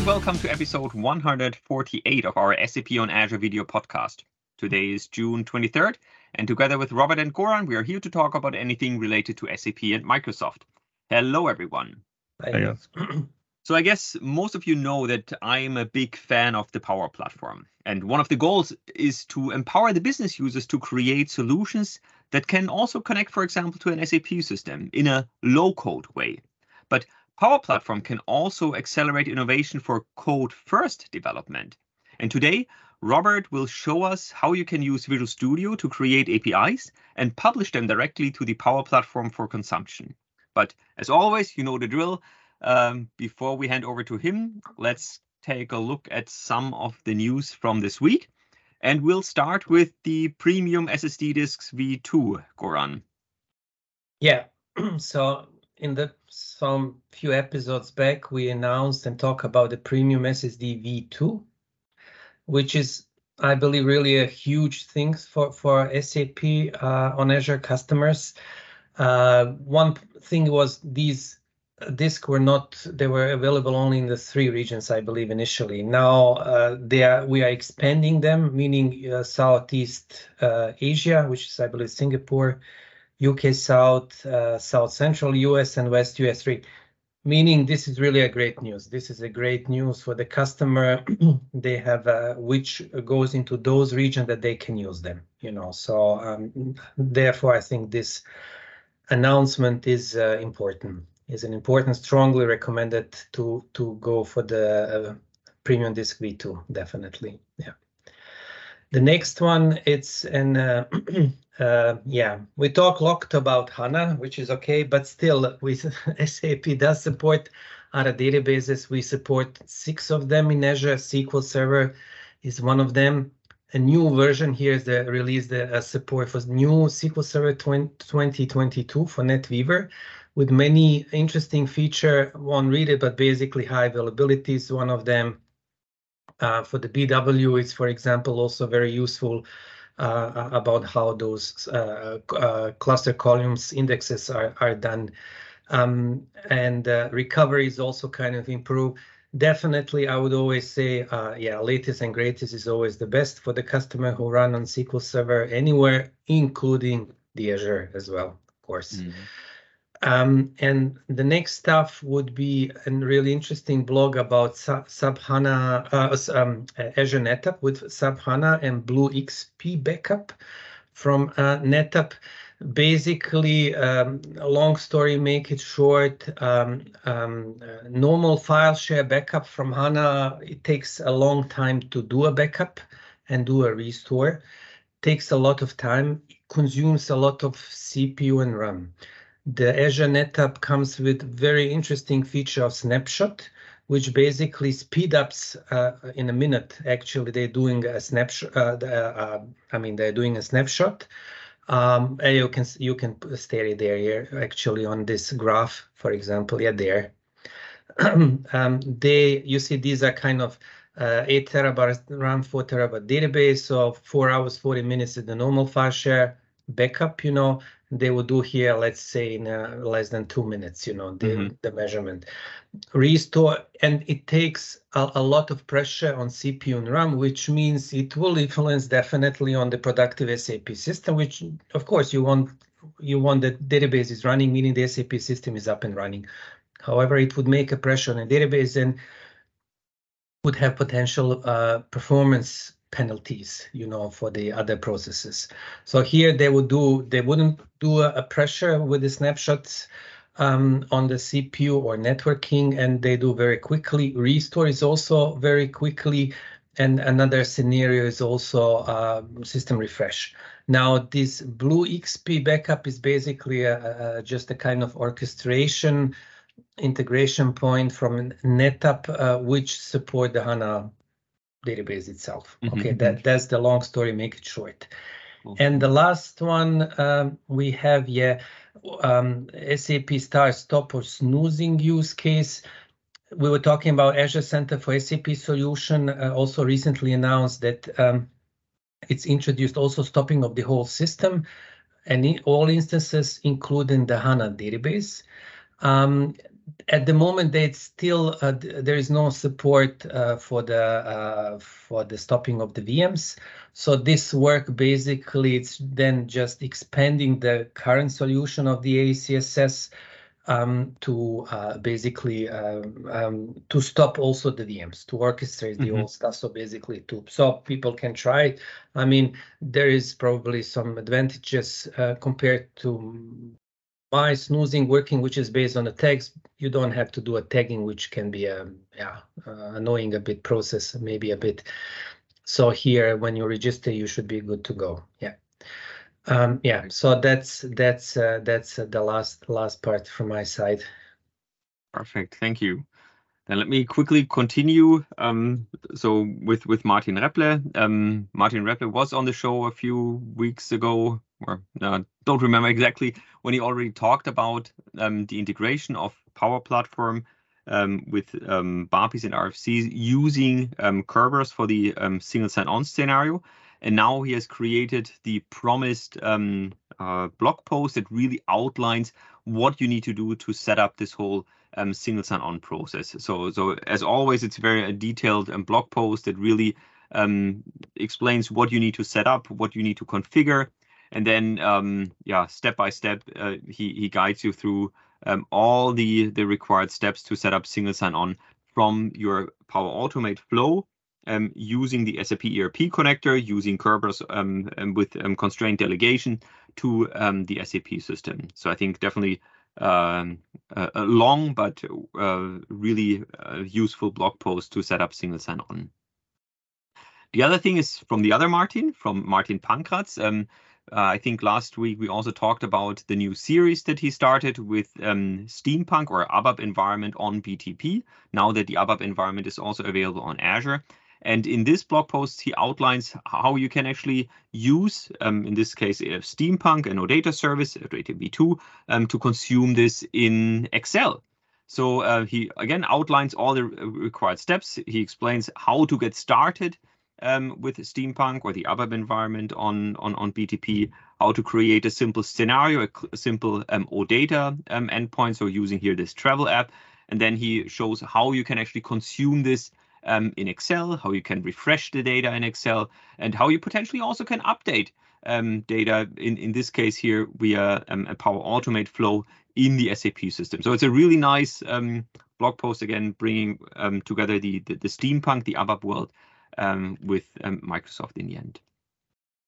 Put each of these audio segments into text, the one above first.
Hello and welcome to episode 148 of our SAP on Azure video podcast. Today is June 23rd, and together with Robert and Goran, we are here to talk about anything related to SAP and Microsoft. Hello, everyone. Hi. So, I guess most of you know that I'm a big fan of the Power Platform. And one of the goals is to empower the business users to create solutions that can also connect, for example, to an SAP system in a low code way. But Power Platform can also accelerate innovation for code first development. And today, Robert will show us how you can use Visual Studio to create APIs and publish them directly to the Power Platform for consumption. But as always, you know the drill. Um, before we hand over to him, let's take a look at some of the news from this week. And we'll start with the premium SSD disks V2, Goran. Yeah. so in the some few episodes back, we announced and talked about the premium SSD V2, which is, I believe, really a huge thing for, for SAP uh, on Azure customers. Uh, one thing was these discs were not they were available only in the three regions i believe initially now uh, they are we are expanding them meaning uh, southeast uh, asia which is i believe singapore UK South, uh, South Central US, and West US 3. Meaning this is really a great news. This is a great news for the customer. they have uh, which goes into those regions that they can use them. You know, so um, therefore I think this announcement is uh, important. Is an important, strongly recommended to to go for the uh, premium disc V2. Definitely, yeah. The next one, it's an uh, yeah, we talk a lot about HANA, which is okay, but still, with SAP does support other databases. We support six of them in Azure. SQL Server is one of them. A new version here is the release the uh, support for new SQL Server 20, 2022 for NetWeaver with many interesting feature. One read it, but basically high availability is one of them. Uh, for the BW, it's for example also very useful about how those uh, uh, cluster columns indexes are, are done. Um, and recovery is also kind of improved. Definitely, I would always say, yeah, latest and greatest is always the best for the customer who run on SQL Server anywhere, including the Azure as well, of course. Mm -hmm. Um, and the next stuff would be a really interesting blog about SAP HANA, uh, um, Azure NetApp with SAP HANA and BlueXP backup from uh, NetApp. Basically, um, a long story, make it short, um, um, uh, normal file share backup from HANA, it takes a long time to do a backup and do a restore. Takes a lot of time, consumes a lot of CPU and RAM. The Azure NetApp comes with very interesting feature of snapshot, which basically speed ups uh, in a minute. Actually, they're doing a snapshot. Uh, uh, I mean, they're doing a snapshot. Um, and you can you can stare there here actually on this graph, for example. Yeah, there. um, they you see these are kind of uh, 8 terabyte RAM, 4 terabyte database. So 4 hours, 40 minutes is the normal file share backup, you know, they would do here, let's say in uh, less than two minutes, you know, the, mm-hmm. the measurement. Restore, and it takes a, a, lot of pressure on CPU and RAM, which means it will influence definitely on the productive SAP system, which of course you want you want the database is running, meaning the SAP system is up and running. However, it would make a pressure on the database and would have potential uh, performance penalties, you know, for the other processes. So here they would do, they wouldn't do a, a pressure with the snapshots um, on the CPU or networking, and they do very quickly. Restore is also very quickly, and another scenario is also uh, system refresh. Now, this BlueXP backup is basically a, a, just a kind of orchestration integration point from NetApp, uh, which support the HANA database itself. Mm-hmm. Okay, that mm-hmm. that's the long story. Make it short. Mm-hmm. And the last one um, we have yeah, um, SAP Start Stop or snoozing use case. We were talking about Azure Center for SAP solution. Uh, also recently announced that um, it's introduced also stopping of the whole system and in all instances, including the HANA database. Um, at the moment, it's still uh, there is no support uh, for the uh, for the stopping of the VMs. So this work basically it's then just expanding the current solution of the ACSS um, to uh, basically um, um, to stop also the VMs to orchestrate the mm-hmm. old stuff. So basically to so people can try it. I mean, there is probably some advantages uh, compared to my snoozing working, which is based on the tags. You don't have to do a tagging, which can be a yeah uh, annoying a bit process, maybe a bit. So here, when you register, you should be good to go. Yeah. Um, yeah, so that's that's uh, that's uh, the last last part from my side. Perfect, thank you. Then let me quickly continue. Um, so with with Martin Raepple, um, Martin Raepple was on the show a few weeks ago, or uh, don't remember exactly when he already talked about um, the integration of Power Platform um, with um, BAPIs and RFCs using um, Kerberos for the um, single sign-on scenario. And now he has created the promised um, uh, blog post that really outlines what you need to do to set up this whole um, single sign-on process. So, so as always, it's very a detailed blog post that really explains what you need to set up, what you need to configure, and then um, yeah, step by step, uh, he he guides you through um, all the the required steps to set up single sign-on from your Power Automate flow um, using the SAP ERP connector, using Kerberos um, um, with um, constraint delegation to um, the SAP system. So I think definitely um, a, a, long but uh, really uh, useful blog post to set up single sign-on. The other thing is from the other Martin, from Martin Pankraz. Uh, I think last week we also talked about the new series that he started with um, Steampunk or ABAP environment on BTP. Now that the ABAP environment is also available on Azure. And in this blog post, he outlines how you can actually use, um, in this case, uh, Steampunk and OData service, OData V2, um, to consume this in Excel. So uh, he again outlines all the required steps. He explains how to get started um, with Steampunk or the ABAP environment on, on, on BTP, how to create a simple scenario, a, simple um, OData um, endpoint. So using here this travel app. And then he shows how you can actually consume this um, in Excel, how you can refresh the data in Excel, and how you potentially also can update um, data, in, in this case here, via um, a Power Automate flow in the SAP system. So it's a really nice um, blog post, again, bringing um, together the, the, the, steampunk, the ABAP world um, with Microsoft in the end.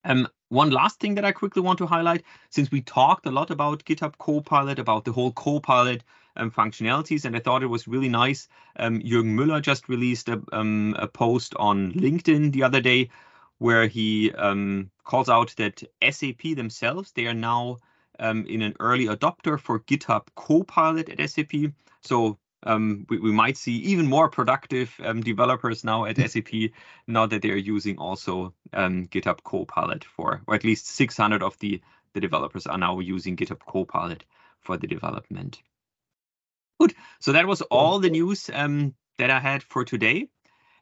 Um, one last thing that I quickly want to highlight, since we talked a lot about GitHub Copilot, about the whole Copilot um, functionalities, and I thought it was really nice. Um, Jürgen Müller just released a, um, a, post on LinkedIn the other day where he um, calls out that SAP themselves, they are now um, in an early adopter for GitHub Copilot at SAP. So um, we, we, might see even more productive um, developers now at SAP now that they're using also um, GitHub Copilot for, or at least 600 of the, the developers are now using GitHub Copilot for the development. Good. So that was all the news um, that I had for today.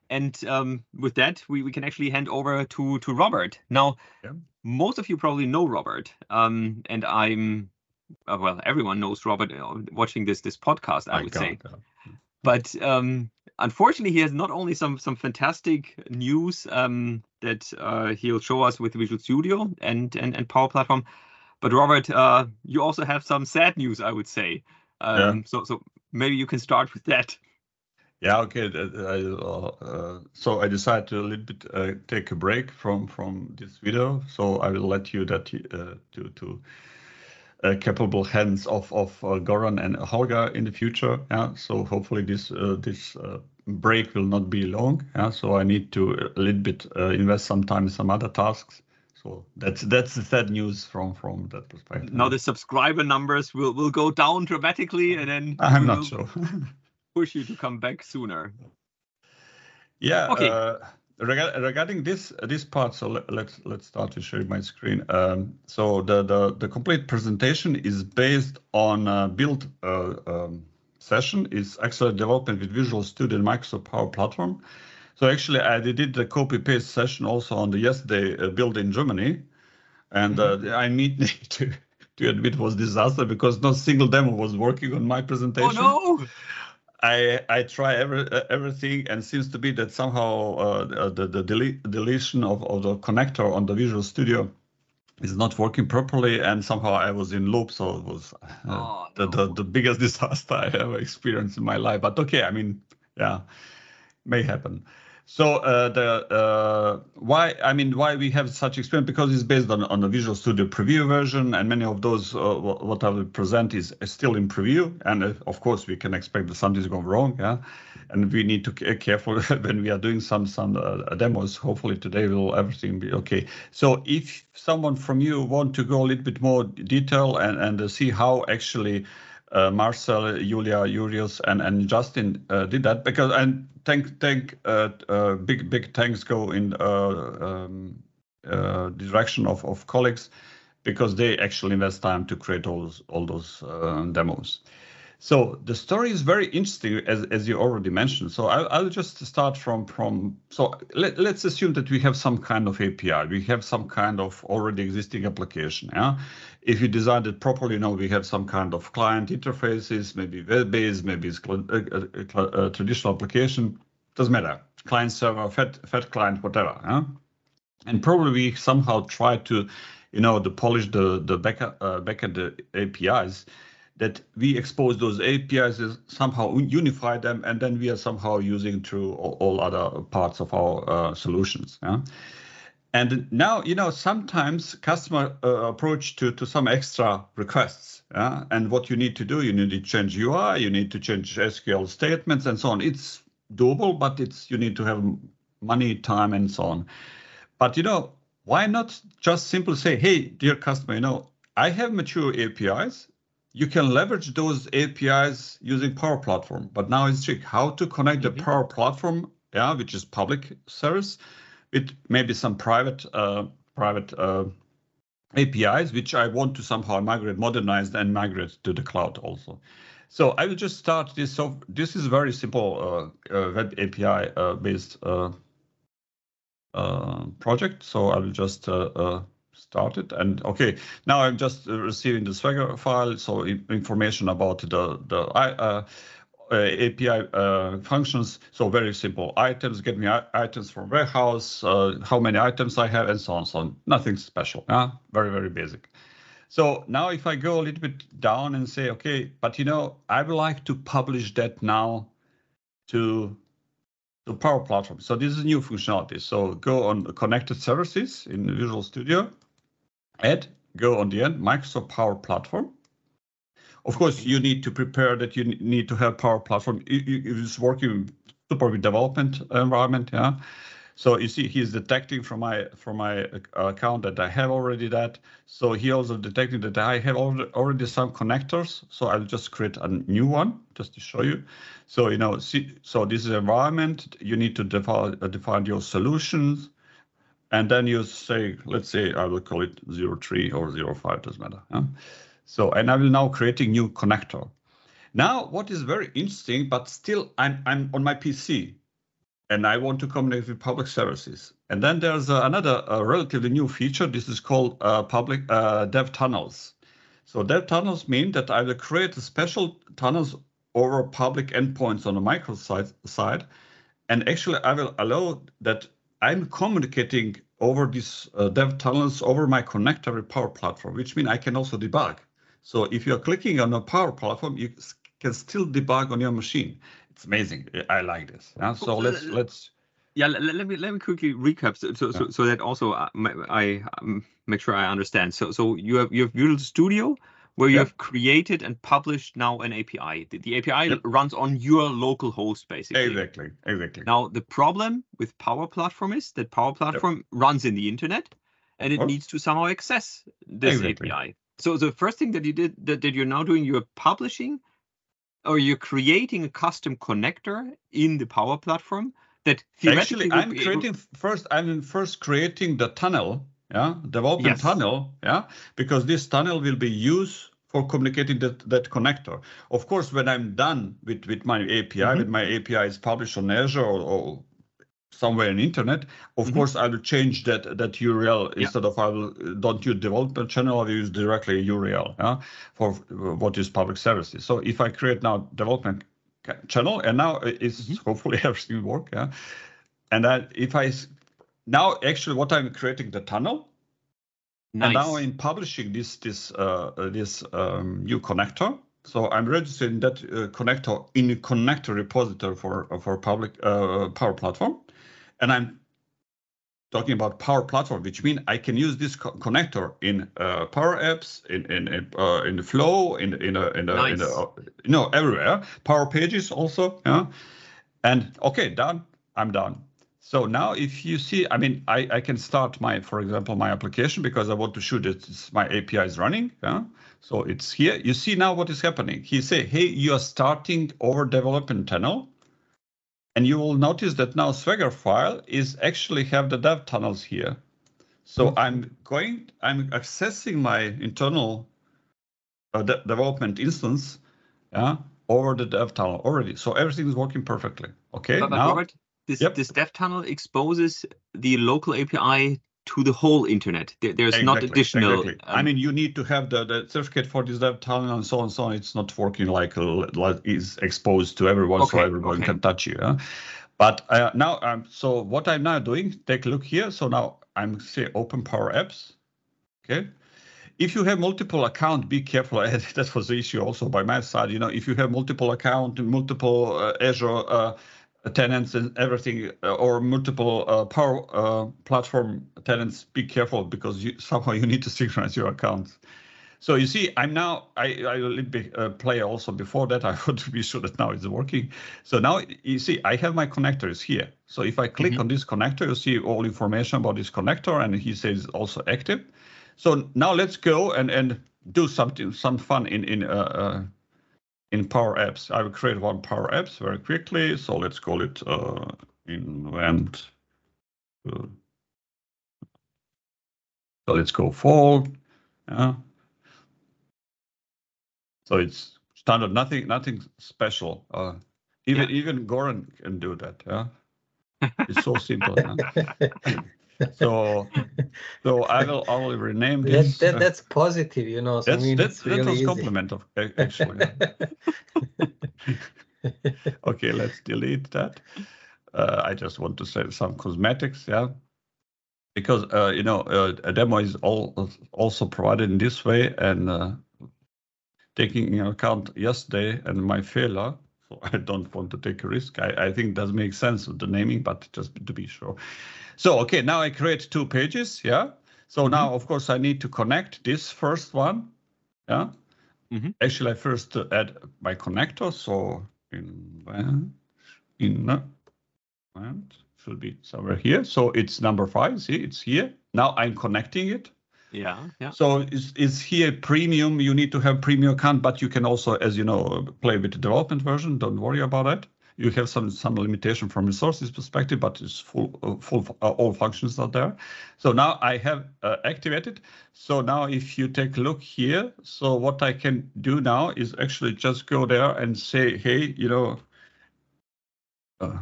And um, with that, we, we can actually hand over to to Robert. Now, yeah. most of you probably know Robert, um, and I'm well, everyone knows Robert uh, watching this this podcast. I, I would say, but um, unfortunately, he has not only some some fantastic news um, that uh, he'll show us with Visual Studio and and, and Power Platform, but Robert, uh, you also have some sad news. I would say. Um, yeah. So so maybe you can start with that. Yeah, okay. Uh, uh, so I decided to a little bit uh, take a break from from this video. So I will let you that uh, to to uh, capable hands of of uh, Goran and Holger in the future. Yeah, so hopefully this uh, this break will not be long. Yeah, so I need to a little bit invest some time in some other tasks. So that's that's the sad news from from that perspective. Now the subscriber numbers will will go down dramatically, and then I'm not sure. push you to come back sooner. Yeah. Okay. Uh, regarding this this part, so let, us let's, let's start to share my screen. Um, so the, the the complete presentation is based on a build uh, um, session. is actually development with Visual Studio and Microsoft Power Platform. So actually, I did the copy paste session also on the yesterday uh, build in Germany, and uh, mm-hmm. I need to to admit was disaster because not single demo was working on my presentation. Oh no! I I try every uh, everything and seems to be that somehow uh, the the delete, deletion of, of the connector on the Visual Studio is not working properly and somehow I was in loop so it was uh, Oh, the, no. the the biggest disaster I ever experienced in my life but okay I mean yeah may happen so uh, the uh, why I mean why we have such experience because it's based on on the Visual Studio preview version and many of those uh, what I will present is still in preview and uh, of course we can expect that something's going wrong yeah? And we need to be careful when we are doing some some uh, demos. Hopefully today will everything be okay. So if someone from you want to go a little bit more detail and and uh, see how actually uh, Marcel, Julia, Julius, and and Justin uh, did that because and thank thank uh, uh, big big thanks go in uh, um, direction of of colleagues because they actually invest time to create all those all those demos. So the story is very interesting, as, as you already mentioned. So I'll, I'll just start from from. So let, let's assume that we have some kind of API. We have some kind of already existing application. Yeah. If you designed it properly, you know we have some kind of client interfaces, maybe web-based, maybe it's cl- a, a, a, traditional application. Doesn't matter. Client server, fed fed client, whatever. Yeah. And probably we somehow try to, you know, to polish the the back uh, backend APIs that we expose those APIs, somehow unify them, and then we are somehow using through all, other parts of our uh, solutions. Yeah? And now, you know, sometimes customer uh, approach to, to some extra requests. Yeah? And what you need to do, you need to change UI, you need to change SQL statements and so on. It's doable, but it's you need to have money, time, and so on. But you know, why not just simply say, hey, dear customer, you know, I have mature APIs. You can leverage those APIs using Power Platform. But now it's trick how to connect the Mhm. Power Platform, yeah, which is public service, with maybe some private uh, private uh, APIs, which I want to somehow migrate, modernize, and migrate to the cloud also. So I will just start this. So this is very simple uh, uh, web API uh, based uh, uh, project. So I will just start it. And okay, now I'm just uh, receiving the Swagger file. So information about the the uh, uh, API uh, functions. So very simple items, get me items from warehouse, uh, how many items I have, and so on. So on. Nothing special. Yeah, very very basic. So now if I go a little bit down and say, okay, but you know, I would like to publish that now to the Power Platform. So this is a new functionality. So go on connected services in Visual Studio, add, go on the end, Microsoft Power Platform. Of course, you need to prepare that you need to have Power Platform. It it- it is working super with development environment, yeah. So you see, he's detecting from my from my uh, account that I have already that. So he also detecting that I have already, some connectors. So I'll just create a new one just to show you. So you know, see, so this is environment. You need to define uh, define your solutions, and then you say, let's say I will call it 03 or 05, doesn't matter. yeah? So and I will now create a new connector. Now, what is very interesting, but still I'm I'm on my PC and I want to communicate with public services. And then there's uh, another uh, relatively new feature. This is called uh, public dev tunnels. So dev tunnels mean that I will create a special tunnels over public endpoints on the micro side, side. And actually I will allow that I'm communicating over these uh, dev tunnels over my connector with Power Platform, which means I can also debug. So if you're clicking on a Power Platform, you can still debug on your machine. It's amazing. I like this. Yeah? So let's let's Yeah, let, let me let me quickly recap so so, so, so that also uh, ma- I um, make sure I understand. So so you have you have Visual Studio where you Yep. have created and published now an API. The, the API Yep. runs on your local host basically. exactly exactly. Now the problem with Power Platform is that Power Platform runs in the internet and it course. needs to somehow access this Exactly. API. So the first thing that you did that, that you're now doing, you're publishing or you're creating a custom connector in the Power Platform that theoretically Actually, I'm creating first. I'm first creating the tunnel. Yeah, development Yes. tunnel. Yeah, because this tunnel will be used for communicating that that connector. Of course, when I'm done with with my API, Mhm. when my API is published on Azure or, or somewhere in internet, of Mhm. course I will change that that URL Yeah. instead of I will don't use development channel, I will use directly URL yeah, for what is public services. So if I create now development channel and now it's Mhm. hopefully everything will work, yeah. And then if i now actually what I'm creating the tunnel Nice. and now I'm publishing this this uh, uh, this um, new connector. So I'm registering that uh, connector in a connector repository for for public uh, Power Platform, and I'm talking about Power Platform, which means I can use this co- connector in uh, Power Apps, in in in, uh, in the Flow, in in a, in a, in Nice. a, you know everywhere. Power Pages also, yeah. And okay, done. I'm done. So now if you see, I mean, I, I can start my, for example, my application because I want to shoot it. it's- my API is running. Yeah. So it's here. You see now what is happening. He say, hey, you are starting over development tunnel. And you will notice that now Swagger file is actually have the dev tunnels here. So I'm going, I'm accessing my internal uh, de- development instance, yeah, over the dev tunnel already. So everything is working perfectly. Okay. But, but now, Robert, this Yep. this dev tunnel exposes the local API to the whole internet. There, there's not additional. exactly. I um, mean, you need to have the, the certificate for this dev tunnel and so on and so on. It's not working like, like is exposed to everyone, so everyone okay. can touch you. yeah. But uh, now, um, so what I'm now doing, take a look here. So now I'm say open Power Apps. Okay. If you have multiple account, be careful. that was the issue also by my side. You know, if you have multiple account, multiple uh, Azure uh, tenants and everything, uh, or multiple uh, Power uh, Platform tenants, be careful because you, somehow you need to synchronize your accounts. So you see, I'm now I I a little bit uh, play also before that. I want to be sure that now it's working. So now you see, I have my connectors here. So if I click Mhm. on this connector, you see all information about this connector, and he says also active. So now let's go and and do something some fun in in uh, uh, in Power Apps. I will create one Power Apps very quickly. So let's call it uh, invent. uh, so let's go fall. Yeah. So it's standard, nothing, nothing special. Uh, even even Goran can do that. Yeah. It's so simple. yeah. So so I will I will rename this. that, uh, that's positive, you know. So I that's mean, that's that really was compliment of actually. okay, let's delete that. Uh, I just want to say some cosmetics, yeah, because uh, you know uh, a demo is all also provided in this way, and uh, taking into account yesterday and my failure, so I don't want to take a risk. I, I think does make sense with the naming, but just to be sure. So okay, now I create two pages, yeah. So now of course I need to connect this first one, yeah. Mhm. Actually, I first add my connector. So in in and should be somewhere here. So it's number five. See, it's here. Now I'm connecting it. Yeah, yeah. So is is here premium? You need to have premium account, but you can also, as you know, play with the development version. Don't worry about that. You have some some limitation from resources perspective, but it's full uh, full uh, all functions are there. So now I have uh, activated. So now if you take a look here, so what I can do now is actually just go there and say, hey, you know, uh,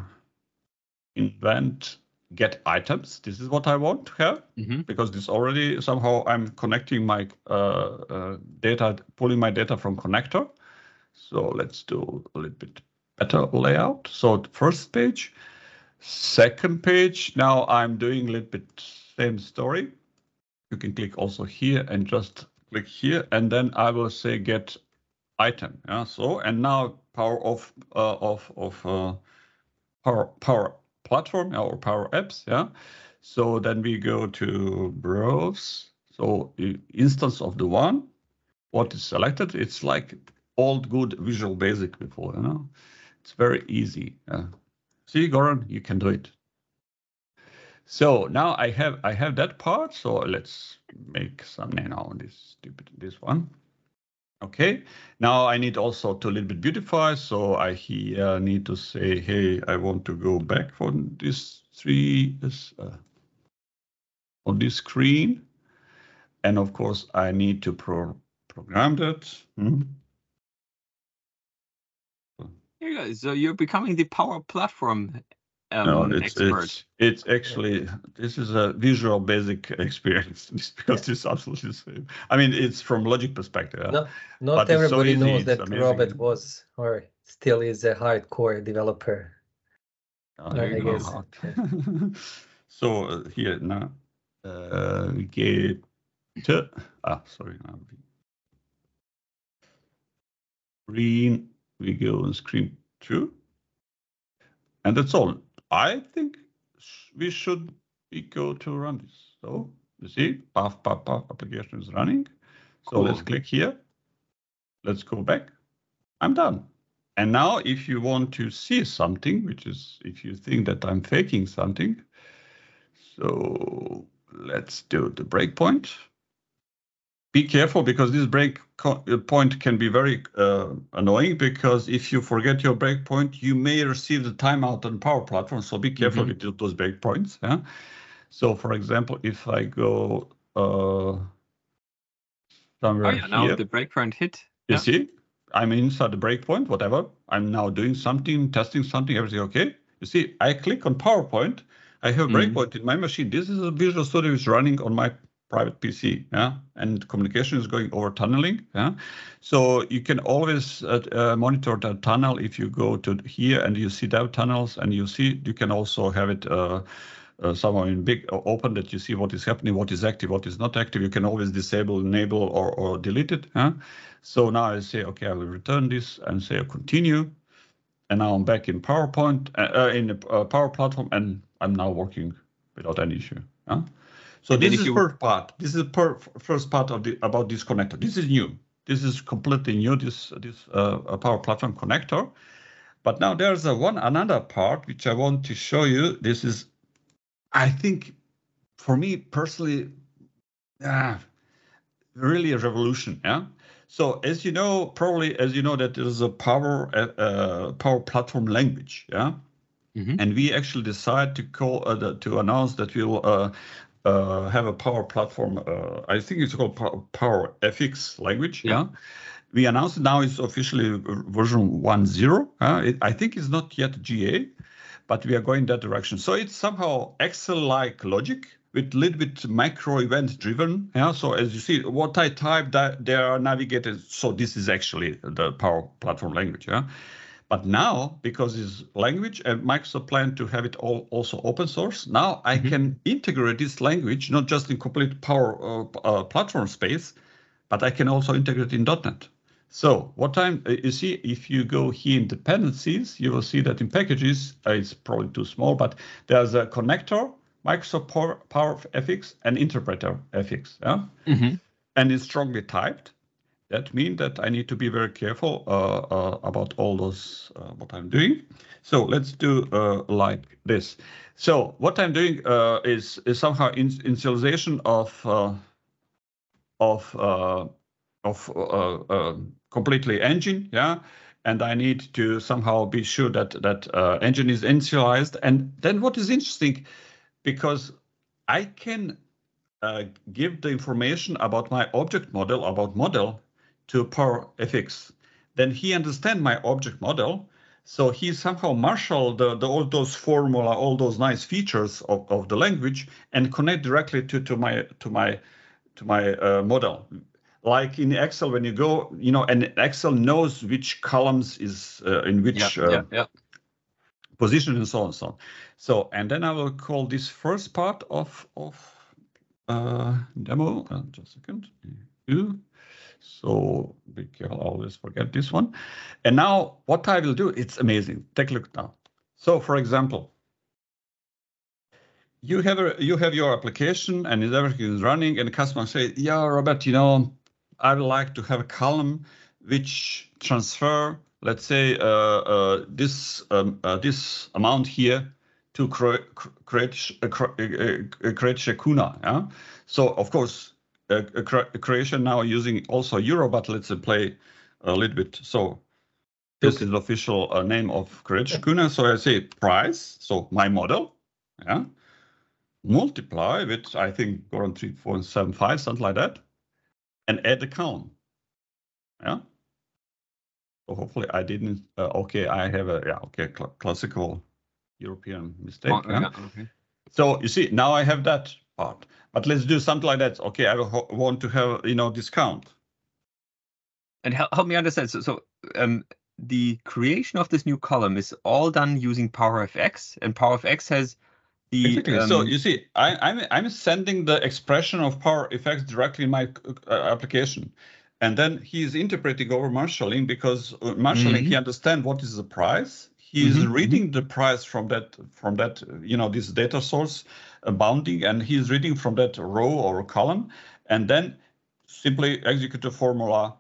invent get items. This is what I want to have hmm because this already somehow I'm connecting my uh, uh, data, pulling my data from connector. So let's do a little bit better layout. So the first page, second page. Now I'm doing a little bit same story. You can click also here and just click here, and then I will say get item. Yeah. So and now power of uh, of of uh, power power platform or power apps. Yeah. So then we go to browse. So instance of the one, what is selected? It's like old good Visual Basic before, you know. It's very easy. Uh, see, Goran, you can do it. So now I have I have that part. So let's make some name on this stupid this one. Okay. Now I need also to a little bit beautify. So I here need to say, hey, I want to go back on this three this, uh, on this screen, and of course I need to pro program that. Hmm. Here you go. So you're becoming the Power Platform um, no, it's, expert. it's it's actually this is a visual basic experience because it's absolutely the same. I mean, it's from logic perspective. No, not But it's so everybody knows that amazing. Robert was or still is a hardcore developer. Oh, I there you go. guess. so uh, here now uh, we get to ah sorry now we- green we go on screen two and that's all I think we should we go to run this so you see path path path application is running. So let's click here. Let's go back. I'm done. And now if you want to see something, which is if you think that I'm faking something, so let's do the breakpoint. Be careful because this break uh, point can be very uh, annoying because if you forget your breakpoint, you may receive the timeout on Power Platform. So be careful Mhm. with those breakpoints. Yeah. So for example, if I go uh, somewhere Oh yeah, now here, the breakpoint hit. you Yeah. see, I'm inside the breakpoint, whatever. I'm now doing something, testing something, everything okay. You see, I click on PowerPoint. I have a breakpoint in my machine. This is a Visual Studio is running on my private PC, yeah, and communication is going over tunneling, yeah. So you can always uh, uh, monitor the tunnel if you go to here and you see dev tunnels, and you see you can also have it. Uh, uh, somewhere in big uh, open that you see what is happening, what is active, what is not active. You can always disable, enable, or, or delete it. So now I say, okay, I will return this and say continue. And now I'm back in PowerPoint, uh, in the Power Platform, and I'm now working without any issue. So And this is first part. This is per first part of the about this connector. This is new. This is completely new. This this uh, Power Platform connector. But now there's a one another part which I want to show you. This is, I think, for me personally, ah, really a revolution. Yeah. So as you know, probably as you know that there is a power uh, uh, power platform language. Yeah. Mhm. And we actually decide to call uh, the, to announce that we'll uh, uh, have a power platform. Uh, I think it's called Power, FX language. Yeah. We announced it now it's officially version 1.0. Uh, it, I think it's not yet GA, but we are going that direction. So it's somehow Excel-like logic with a little bit micro event driven. Yeah. So as you see, what I type that they are navigated. So this is actually the Power Platform language. Yeah. But now, because it's language and Microsoft plan to have it all also open source, now I Mhm. can integrate this language not just in complete Power uh, uh, Platform space, but I can also integrate in .NET. So what time uh, you see if you go here in dependencies, you will see that in packages uh, it's probably too small, but there's a connector, Microsoft Power, Power FX, and interpreter FX. Yeah Mhm. and it's strongly typed. That means that I need to be very careful uh, uh, about all those uh, what I'm doing. So let's do like this. So what I'm doing is is somehow in, initialization of of of completely engine, yeah. And I need to somehow be sure that that uh, engine is initialized. And then what is interesting, because I can uh, give the information about my object model, about model, to Power FX. Then he understand my object model. So he somehow marshal the, the all those formula, all those nice features of, of the language and connect directly to, to my to my to my uh, model. Like in Excel, when you go, you know, and Excel knows which columns is uh, in which Yeah, uh, yeah, yeah. position and so on and so on. So, and then I will call this first part of of uh, demo. Uh, just a second. You. So careful, I always forget this one. And now what I will do, it's amazing. Take a look now. So for example, you have a you have your application and everything is running, and the customer say, "Yeah, Robert, you know, I would like to have a column which transfer, let's say, uh, uh, this um, uh, this amount here to create create uh, uh, uh, Croatian kuna." Yeah. So of course, creation now using also Euro, but let's play a little bit. So this Okay. is the official uh, name of Croatian kuna. So I say price. So my model. Yeah multiply with I think around three, four, and seven, five, something like that, and add the count, Yeah. So hopefully I didn't. Uh, okay, I have a yeah. Okay, cl- classical European mistake. Oh, yeah, okay. So you see, now I have that part. But let's do something like that. Okay, I want to have you know discount. And help, help me understand. So, so um, the creation of this new column is all done using PowerFX, and PowerFX has the Exactly. so um, you see, I, I'm I'm sending the expression of Power FX directly in my uh, application, and then he is interpreting over marshalling because uh, marshalling he understand what is the price. He is Mhm, reading the price from that from that you know this data source bounding, and he is reading from that row or column, and then simply execute the formula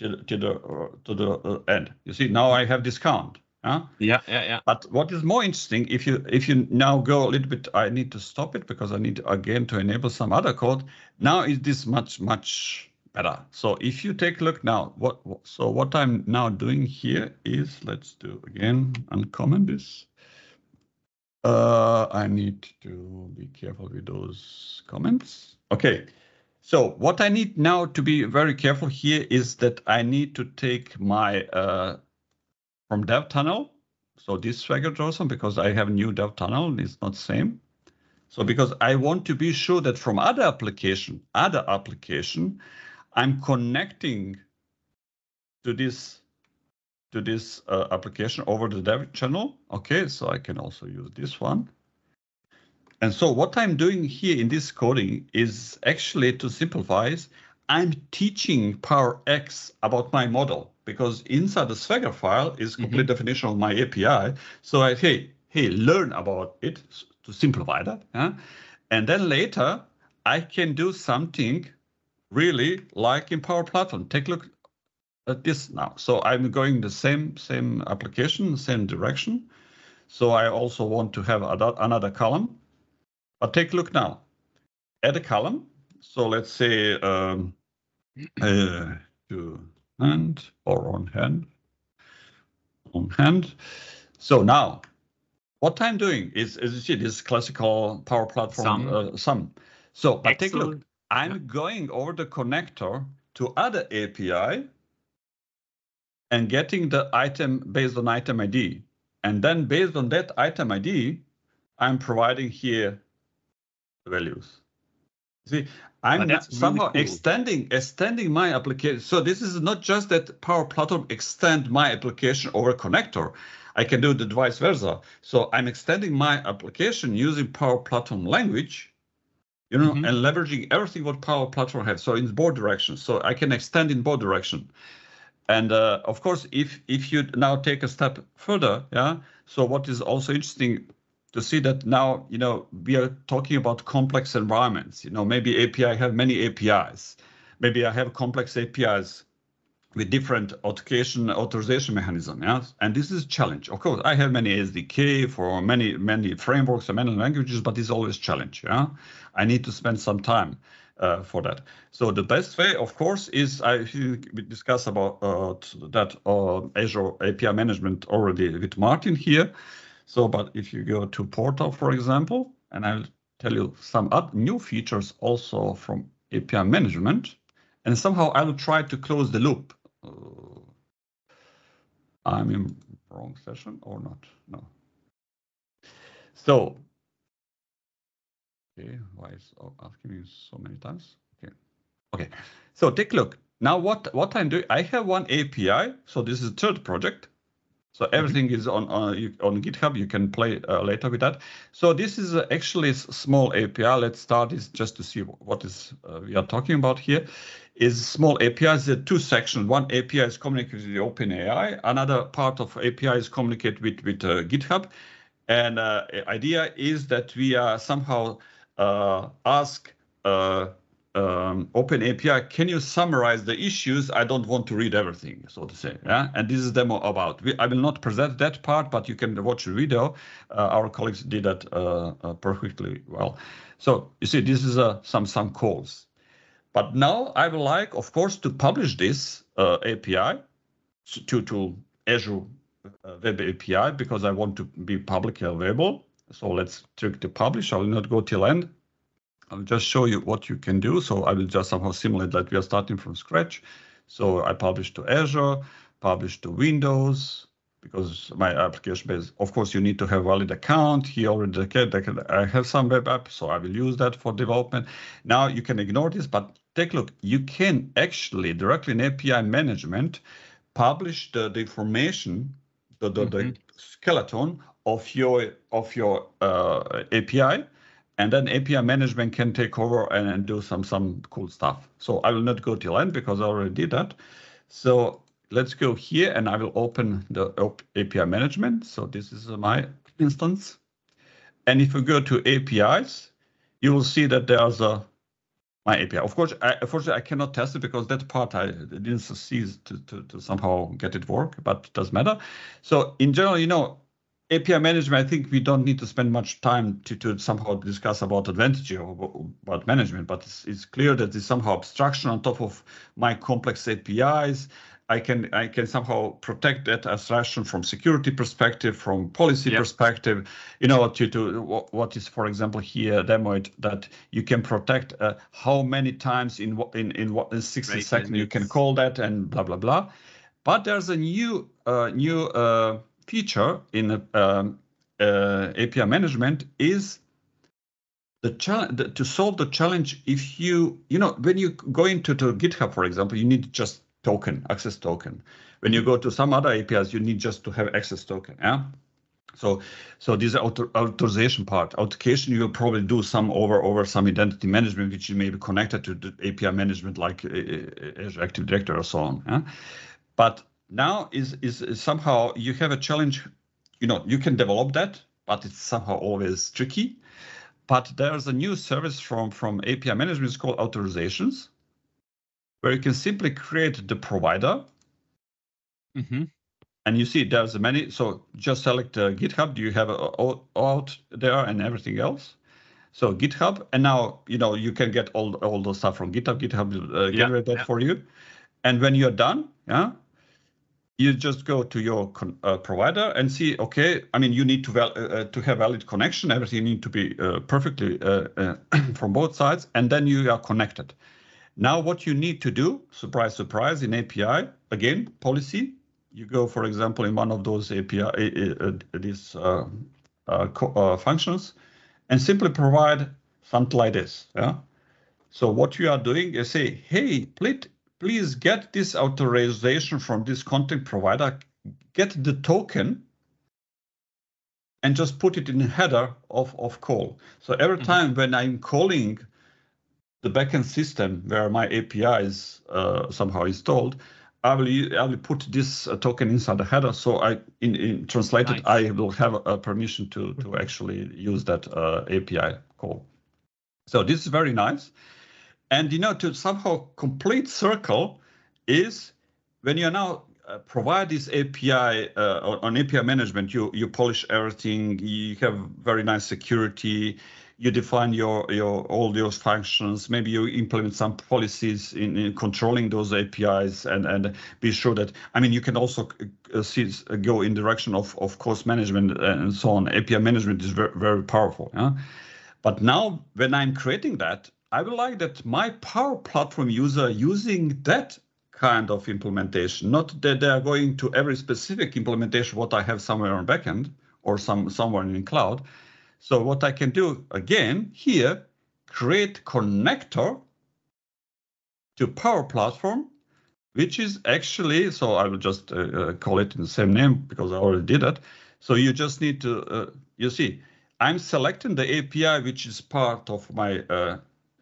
to, the- to the uh, to the uh, end. You see, now I have discount. Huh? yeah, yeah, yeah. But what is more interesting, if you if you now go a little bit, I need to stop it because I need again to enable some other code. Now is this much much better. So if you take a look now, what- so what I'm now doing here is let's do again uncomment this. Uh, I need to be careful with those comments. Okay. So what I need now to be very careful here is that I need to take my uh, from dev tunnel. So this Swagger JSON, because I have new dev tunnel, it's not same. So because I want to be sure that from other application, other application, I'm connecting to this to this uh, application over the dev channel. Okay, so I can also use this one. And so what I'm doing here in this coding is actually to simplify I'm teaching Power X about my model because inside the Swagger file is complete definition of my API. So I hey, hey, learn about it to simplify that. yeah? And then later I can do something really like in Power Platform. Take a look at this now. So I'm going the same same application, same direction. So I also want to have ano- another column. But take a look now. Add a column. So let's say um, uh, to hand or on hand. On hand. So now, what I'm doing is, as you see, this classical Power Platform Sum. uh, sum. So, but take a look. I'm Yeah. going over the connector to other API and getting the item based on item ID. And then based on that item ID, I'm providing here values. See, I'm that's really somehow cool. extending extending my application. So this is not just that Power Platform extend my application over connector. I can do the vice versa. So I'm extending my application using Power Platform language, you know, Mhm. and leveraging everything what Power Platform has. So in both directions. So I can extend in both direction. And uh, of course, if if you now take a step further, yeah. So what is also interesting to see that now, you know, we are talking about complex environments. You know, maybe API have many APIs. Maybe I have complex APIs with different authentication authorization mechanism. Yeah, and this is challenge. Of course, I have many SDK for many many frameworks and many languages, but it's always challenge. Yeah, I need to spend some time uh, for that. So the best way, of course, is I think we discussed about uh, that uh, Azure API management already with Martin here. So, but if you go to Portal, for example, and I'll tell you some new features also from API management, and somehow I will try to close the loop. Uh, I'm in wrong session or not? No. So, okay, why is asking me so many times? Okay, okay. So take a look. Now what what I'm doing? I have one API. So this is third project. So everything is on on, on GitHub. You can play uh, later with that. So this is actually a small API. Let's start is just to see what is uh, we are talking about here. Is small APIs. There are two sections. One API is communicating with the OpenAI. Another part of API is communicate with with uh, GitHub. And uh, idea is that we are somehow ask uh, um, Open API, can you summarize the issues? I don't want to read everything, so to say. Yeah, and this is demo about. We, I will not present that part, but you can watch the video. Uh, our colleagues did that uh, uh, perfectly well. So you see, this is uh, some some calls. But now I would like, of course, to publish this uh, API to to Azure uh, Web API because I want to be publicly available. So let's click to publish. I will not go till end. I'll just show you what you can do. So I will just somehow simulate that we are starting from scratch. So I publish to Azure, publish to Windows, because my application base, of course, you need to have valid account. He already I have some web app, so I will use that for development. Now you can ignore this, but take a look. You can actually directly in API management publish the, the information, the, the, mm-hmm. the skeleton of your of your uh, API, and then API management can take over and, and do some some cool stuff. So I will not go till end because I already did that. So let's go here and I will open the API management. So this is my instance. And if you go to APIs, you will see that there's a my API. Of course, I, unfortunately, I cannot test it because that part I didn't succeed to, to, to somehow get it work, but it doesn't matter. So in general, you know, API management, I think we don't need to spend much time to, to somehow discuss about advantage or about management, but it's, it's clear that there's somehow abstraction on top of my complex APIs. I can I can somehow protect that abstraction from security perspective, from policy yep. perspective. You know, to to what, what is, for example, here demoed that you can protect uh, how many times in what in in what in 60 right, seconds you can call that and blah blah blah. But there's a new uh, new uh, feature in um, uh, API management is the challenge to solve the challenge if you you know when you go into to github for example you need just token access token when you go to some other apis you need just to have access token yeah so so this author, authorization part authentication you will probably do some over over some identity management which you may be connected to the api management like uh, uh, azure active directory or so on yeah? but now is, is, is somehow you have a challenge. You know, you can develop that, but it's somehow always tricky. But there's a new service from from API management. It's called authorizations, where you can simply create the provider. Mm-hmm. And you see there's many. So just select uh, GitHub. Do you have all out there and everything else? So GitHub, and now you know you can get all all the stuff from GitHub. GitHub will uh, generate yeah, that yeah. for you. And when you're done, yeah, you just go to your uh, provider and see okay i mean you need to val- uh, uh to have valid connection. Everything need to be uh, perfectly uh, uh, from both sides and then you are connected. Now what you need to do surprise surprise in api again policy. You go for example in one of those api these functions and simply provide something like this yeah? So what you are doing is say hey please please get this authorization from this content provider, get the token, and just put it in the header of, of call. So every mm-hmm. time when I'm calling the backend system where my API is uh, somehow installed, I will I will put this uh, token inside the header. So I in, in translated nice. I will have a, permission to to actually use that uh, API call. So this is very nice. And you know, to somehow complete circle is when you now uh, provide this API uh, on API management, you you polish everything. You have very nice security. You define your your all those functions. Maybe you implement some policies in, in controlling those APIs and and be sure that I mean you can also uh, see uh, go in direction of of course management and so on. API management is very very powerful. Yeah? But now when I'm creating that, I would like that my Power Platform user using that kind of implementation, not that they are going to every specific implementation what I have somewhere on backend or some somewhere in cloud. So what I can do again here, create connector to Power Platform, which is actually, so I will just uh, uh, call it in the same name because I already did that. So you just need to, uh, you see, I'm selecting the API, which is part of my uh,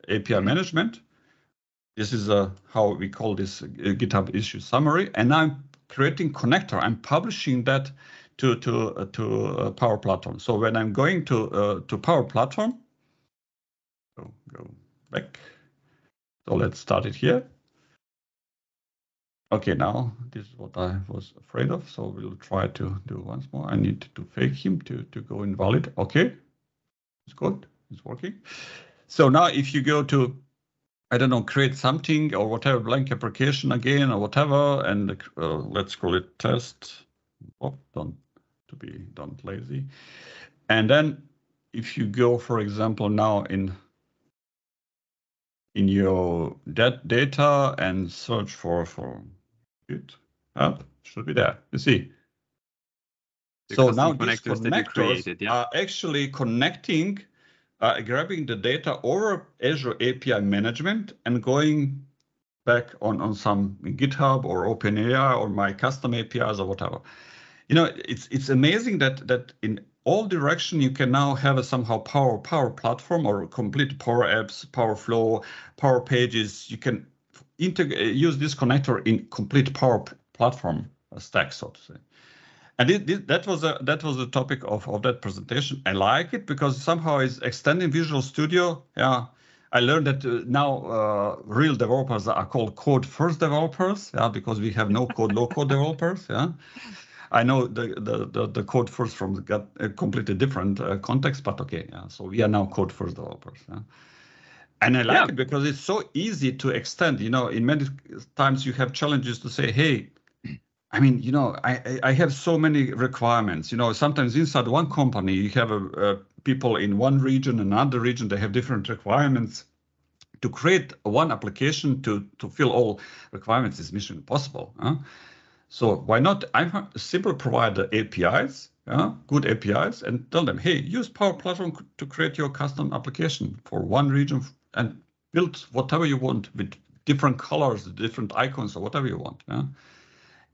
API management. This is uh, how we call this uh, GitHub issue summary. And I'm creating connector. I'm publishing that to to uh, to uh, Power Platform. So when I'm going to uh, to Power Platform, go go back. So let's start it here. Okay, now this is what I was afraid of. So we'll try to do once more. I need to fake him to to go invalid. Okay, it's good. It's working. So now if you go to, I don't know, create something or whatever, blank application again or whatever, and uh, let's call it test. Oh, don't to be don't lazy. And then if you go, for example, now in in your that data and search for for it, up should be there. You see, The so now these connectors that connectors created, yeah. are actually connecting, uh, grabbing the data over Azure API management and going back on, on some GitHub or OpenAI or my custom APIs or whatever. You know, it's it's amazing that that in all direction you can now have a somehow power power platform or complete power apps, power flow, power pages. You can use this connector in complete power platform stack, so to say. And it, it- that was a that was the topic of, of that presentation. I like it because somehow it's extending Visual Studio. Yeah, I learned that uh, now uh, real developers are called code first developers. Yeah, because we have no code low code developers. Yeah, I know the the the, the code first from got a completely different uh, context, but okay. Yeah, so we are now code first developers. Yeah. And I like Yeah. it because it's so easy to extend. You know, in many times you have challenges to say, hey, I mean, you know, I, I have so many requirements. You know, sometimes inside one company, you have a, uh people in one region, another region, they have different requirements. To create one application to to fill all requirements is mission impossible. Huh? So why not? I simply provide the APIs, yeah, good APIs, and tell them, hey, use Power Platform to create your custom application for one region and build whatever you want with different colors, different icons, or whatever you want. Yeah?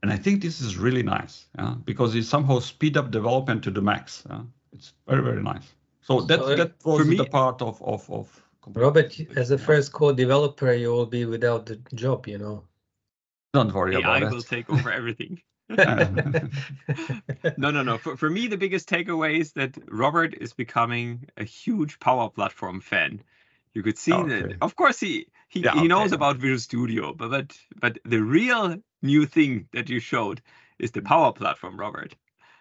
And I think this is really nice, yeah, because it somehow speed up development to the max. Yeah? It's very very nice. So that So, that was for me- the part of of of. Robert, as a first code developer, you will be without the job, you know. Don't worry AI about will take over everything. no, no, no. For, for me, the biggest takeaway is that Robert is becoming a huge Power Platform fan. You could see oh, Okay. that. Of course, he he, Yeah, he knows about Visual Studio, but, but but the real new thing that you showed is the Power Platform, Robert.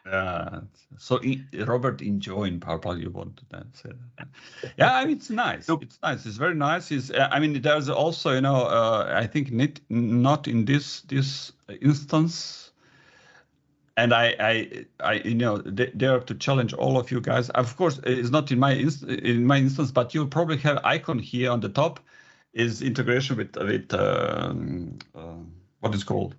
Yeah. So i- Robert enjoying Power Platform, you want to then say that. Yeah, I mean, it's nice. So- It's nice. It's very nice. It's, uh, I mean, there's also, you know, uh, I think not, not in this this instance. And I, I, I, you know, there to challenge all of you guys. Of course, it's not in my inst- in my instance, but you'll probably have icon here on the top, is integration with with um, uh, what is called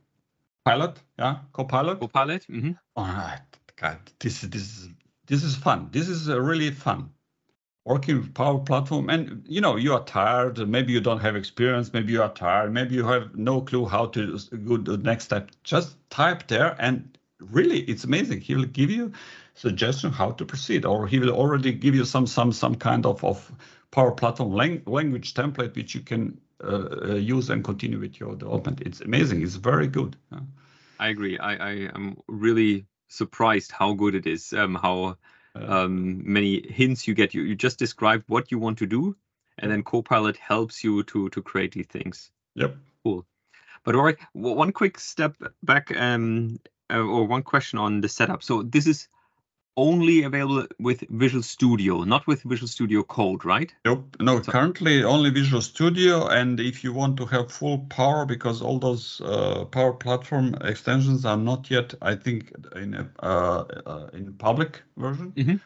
pilot, yeah, Copilot. Copilot. hmm All right, God, this is this is this is fun. This is uh, really fun. Working with Power Platform, and you know you are tired. Maybe you don't have experience. Maybe you are tired. Maybe you have no clue how to go the next step. Just type there, and really, it's amazing. He will give you suggestion how to proceed, or he will already give you some some some kind of of Power Platform lang- language template which you can uh, uh, use and continue with your development. It's amazing. It's very good. yeah. I agree. I, I am really surprised how good it is. Um, how um, many hints you get. You you just described what you want to do, and then Copilot helps you to to create these things. Yep. Cool. But all right, one quick step back, um, uh, or one question on the setup. So this is only available with Visual Studio, not with Visual Studio Code, right? Nope. No, So- currently only Visual Studio, and if you want to have full power, because all those uh, Power Platform extensions are not yet, I think, in a uh, uh, in public version. Mhm.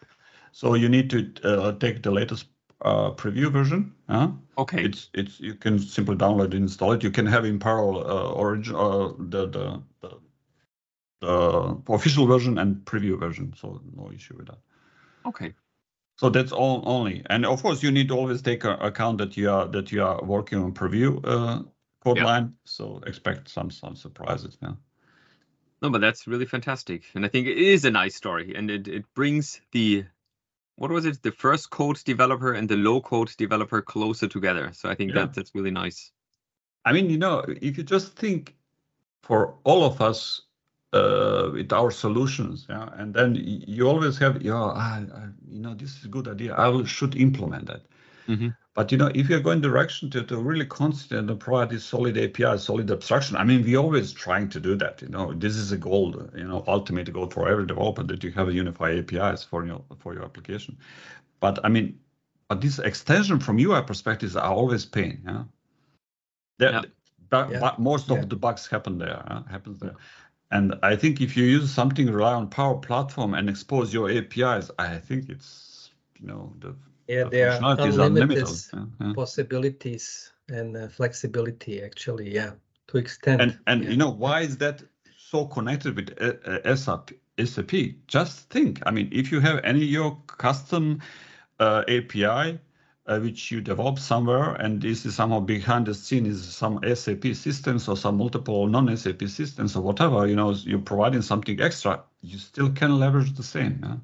So you need to uh, take the latest uh, preview version. huh? Okay. It's it's you can simply download and install it. You can have in parallel uh, origin uh, the, the the the official version and preview version. So no issue with that. Okay. So that's all only, and of course you need to always take a, account that you are that you are working on preview uh, code Yeah. line. So expect some some surprises. Yeah. No, but that's really fantastic, and I think it is a nice story, and it it brings the what was it? The first code developer and the low code developer closer together. So I think Yeah. that that's really nice. I mean, you know, if you just think for all of us uh, with our solutions, yeah, and then you always have, yeah, I, I, you know, this is a good idea. I will, should implement that. Mhm. But you know, if you're going direction to, to really constant and provide this solid API, solid abstraction, I mean, we always trying to do that. You know, this is a goal, you know, ultimate goal for every developer that you have a unified APIs for your for your application. But I mean, but this extension from UI perspectives are always pain. Yeah. That, Yeah. that- Yeah. but most Yeah. of the bugs happen there. huh? Happens there. And I think if you use something rely on Power Platform and expose your APIs, I think it's you know the, Yeah, the there are unlimited Yeah, yeah. possibilities and uh, flexibility actually, yeah, to extend. And and yeah. you know why is that so connected with uh, uh, SAP SAP. Just think. I mean, if you have any your custom uh, API uh, which you develop somewhere, and this is somehow behind the scene is some SAP systems or some multiple non-SAP systems or whatever, you know, you're providing something extra, you still can leverage the same. Yeah?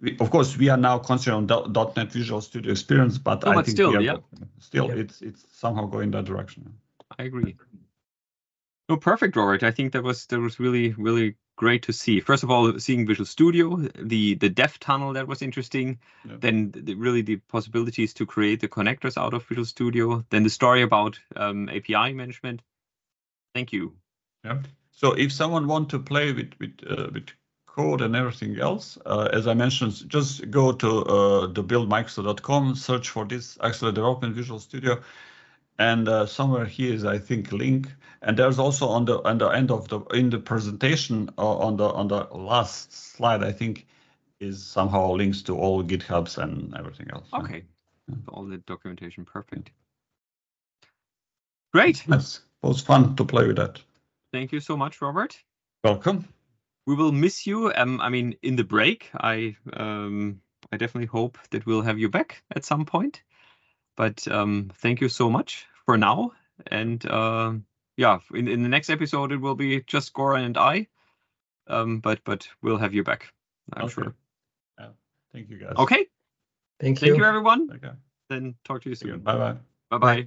We, of course, we are now concentrating on .NET Visual Studio Experience, but No, I but think still, are, yeah. still Yeah. it's it's somehow going that direction. I agree. No, perfect, Robert. I think that was that was really really great to see. First of all, seeing Visual Studio, the the dev tunnel that was interesting. Yeah. Then the, really the possibilities to create the connectors out of Visual Studio. Then the story about um, API management. Thank you. Yeah. So if someone want to play with with uh, with code and everything else, uh, as I mentioned, just go to uh, the buildmicrosoft.com, search for this Accelerate Development Visual Studio, and uh, somewhere here is I think link. And there's also on the on the end of the in the presentation uh, on the on the last slide I think is somehow links to all GitHubs and everything else. yeah. Okay, all the documentation, perfect. Great. Yes, it was fun to play with that. Thank you so much, Robert. Welcome. we will miss you. Um, I mean, in the break, I um, I definitely hope that we'll have you back at some point. But um, thank you so much for now. And uh, yeah, in, in the next episode, it will be just Goran and I. Um, but but we'll have you back. I'm Okay. sure. Yeah. Thank you guys. Okay. Thank you. Thank you. you, everyone. Okay. Then talk to you soon. Bye bye. Bye bye.